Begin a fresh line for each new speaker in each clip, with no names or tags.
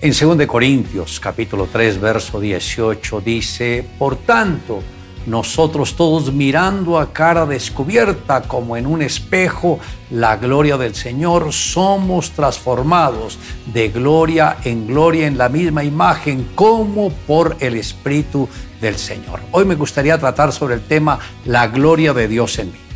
En 2 Corintios capítulo 3 verso 18 dice, por tanto, nosotros todos mirando a cara descubierta como en un espejo la gloria del Señor, somos transformados de gloria en gloria en la misma imagen como por el Espíritu del Señor. Hoy me gustaría tratar sobre el tema la gloria de Dios en mí.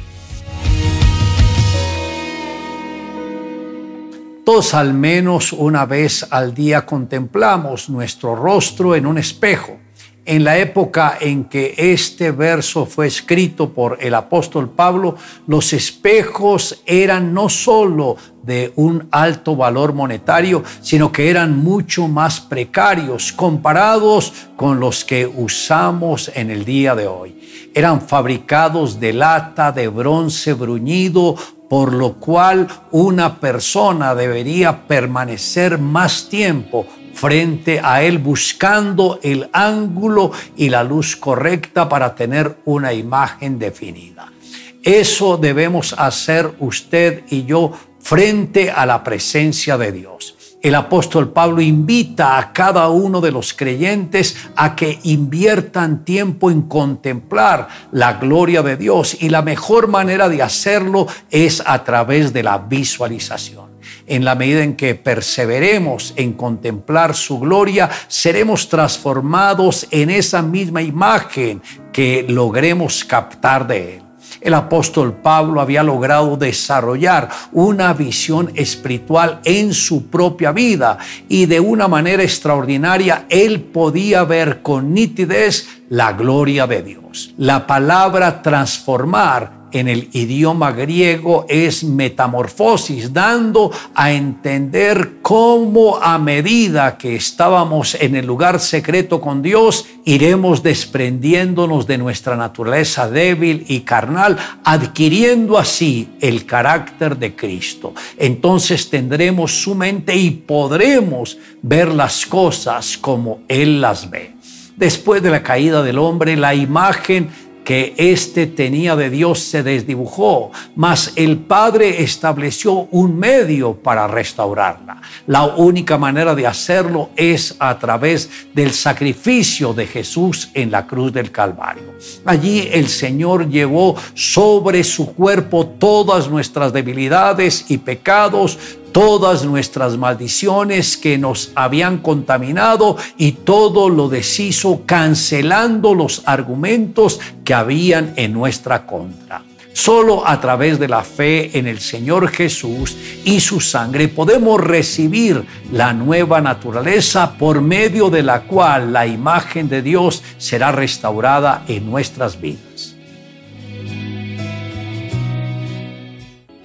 Todos al menos una vez al día contemplamos nuestro rostro en un espejo. En la época en que este verso fue escrito por el apóstol Pablo, los espejos eran no sólo de un alto valor monetario, sino que eran mucho más precarios comparados con los que usamos en el día de hoy. Eran fabricados de lata, de bronce bruñido por lo cual una persona debería permanecer más tiempo frente a él buscando el ángulo y la luz correcta para tener una imagen definida. Eso debemos hacer usted y yo frente a la presencia de Dios el apóstol Pablo invita a cada uno de los creyentes a que inviertan tiempo en contemplar la gloria de Dios y la mejor manera de hacerlo es a través de la visualización. En la medida en que perseveremos en contemplar su gloria, seremos transformados en esa misma imagen que logremos captar de Él. El apóstol Pablo había logrado desarrollar una visión espiritual en su propia vida y de una manera extraordinaria él podía ver con nitidez la gloria de Dios. La palabra transformar en el idioma griego es metamorfosis, dando a entender cómo a medida que estábamos en el lugar secreto con Dios, iremos desprendiéndonos de nuestra naturaleza débil y carnal, adquiriendo así el carácter de Cristo. Entonces tendremos su mente y podremos ver las cosas como Él las ve. Después de la caída del hombre, la imagen que éste tenía de Dios se desdibujó, mas el Padre estableció un medio para restaurarla. La única manera de hacerlo es a través del sacrificio de Jesús en la cruz del Calvario. Allí el Señor llevó sobre su cuerpo todas nuestras debilidades y pecados, todas nuestras maldiciones que nos habían contaminado y todo lo deshizo cancelando los argumentos que habían en nuestra contra. Solo a través de la fe en el Señor Jesús y su sangre podemos recibir la nueva naturaleza por medio de la cual la imagen de Dios será restaurada en nuestras vidas.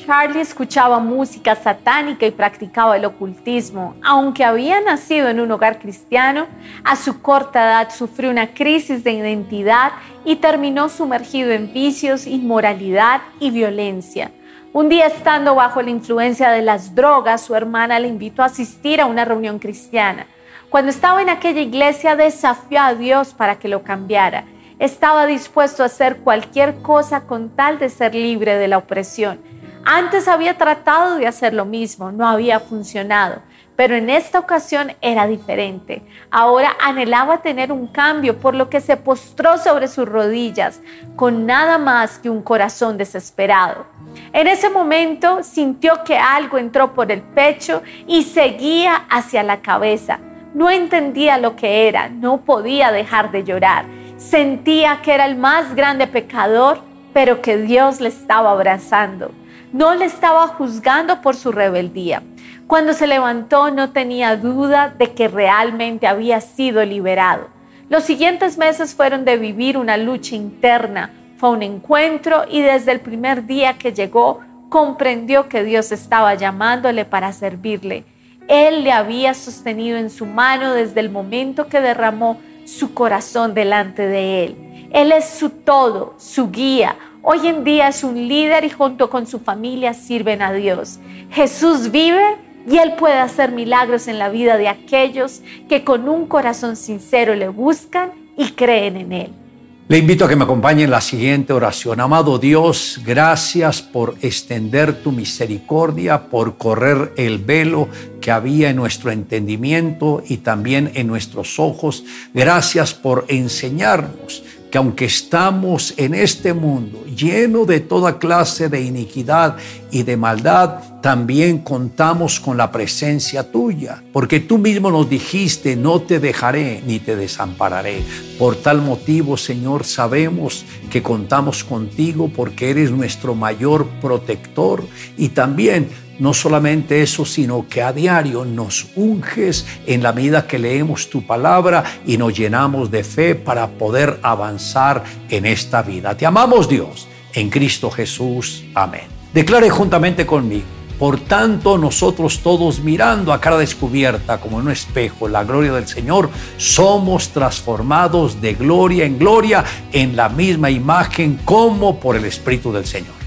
Charlie escuchaba música satánica y practicaba el ocultismo. Aunque había nacido en un hogar cristiano, a su corta edad sufrió una crisis de identidad y terminó sumergido en vicios, inmoralidad y violencia. Un día estando bajo la influencia de las drogas, su hermana le invitó a asistir a una reunión cristiana. Cuando estaba en aquella iglesia desafió a Dios para que lo cambiara. Estaba dispuesto a hacer cualquier cosa con tal de ser libre de la opresión. Antes había tratado de hacer lo mismo, no había funcionado, pero en esta ocasión era diferente. Ahora anhelaba tener un cambio, por lo que se postró sobre sus rodillas con nada más que un corazón desesperado. En ese momento sintió que algo entró por el pecho y seguía hacia la cabeza. No entendía lo que era, no podía dejar de llorar. Sentía que era el más grande pecador, pero que Dios le estaba abrazando no le estaba juzgando por su rebeldía. Cuando se levantó no tenía duda de que realmente había sido liberado. Los siguientes meses fueron de vivir una lucha interna. Fue un encuentro y desde el primer día que llegó comprendió que Dios estaba llamándole para servirle. Él le había sostenido en su mano desde el momento que derramó su corazón delante de él. Él es su todo, su guía, Hoy en día es un líder y junto con su familia sirven a Dios. Jesús vive y Él puede hacer milagros en la vida de aquellos que con un corazón sincero le buscan y creen en Él.
Le invito a que me acompañe en la siguiente oración. Amado Dios, gracias por extender tu misericordia, por correr el velo que había en nuestro entendimiento y también en nuestros ojos. Gracias por enseñarnos que aunque estamos en este mundo lleno de toda clase de iniquidad y de maldad, también contamos con la presencia tuya, porque tú mismo nos dijiste, no te dejaré ni te desampararé. Por tal motivo, Señor, sabemos que contamos contigo porque eres nuestro mayor protector y también no solamente eso, sino que a diario nos unges en la medida que leemos tu palabra y nos llenamos de fe para poder avanzar en esta vida. Te amamos Dios, en Cristo Jesús. Amén. Declare juntamente conmigo. Por tanto, nosotros todos mirando a cara descubierta como en un espejo la gloria del Señor, somos transformados de gloria en gloria en la misma imagen como por el Espíritu del Señor.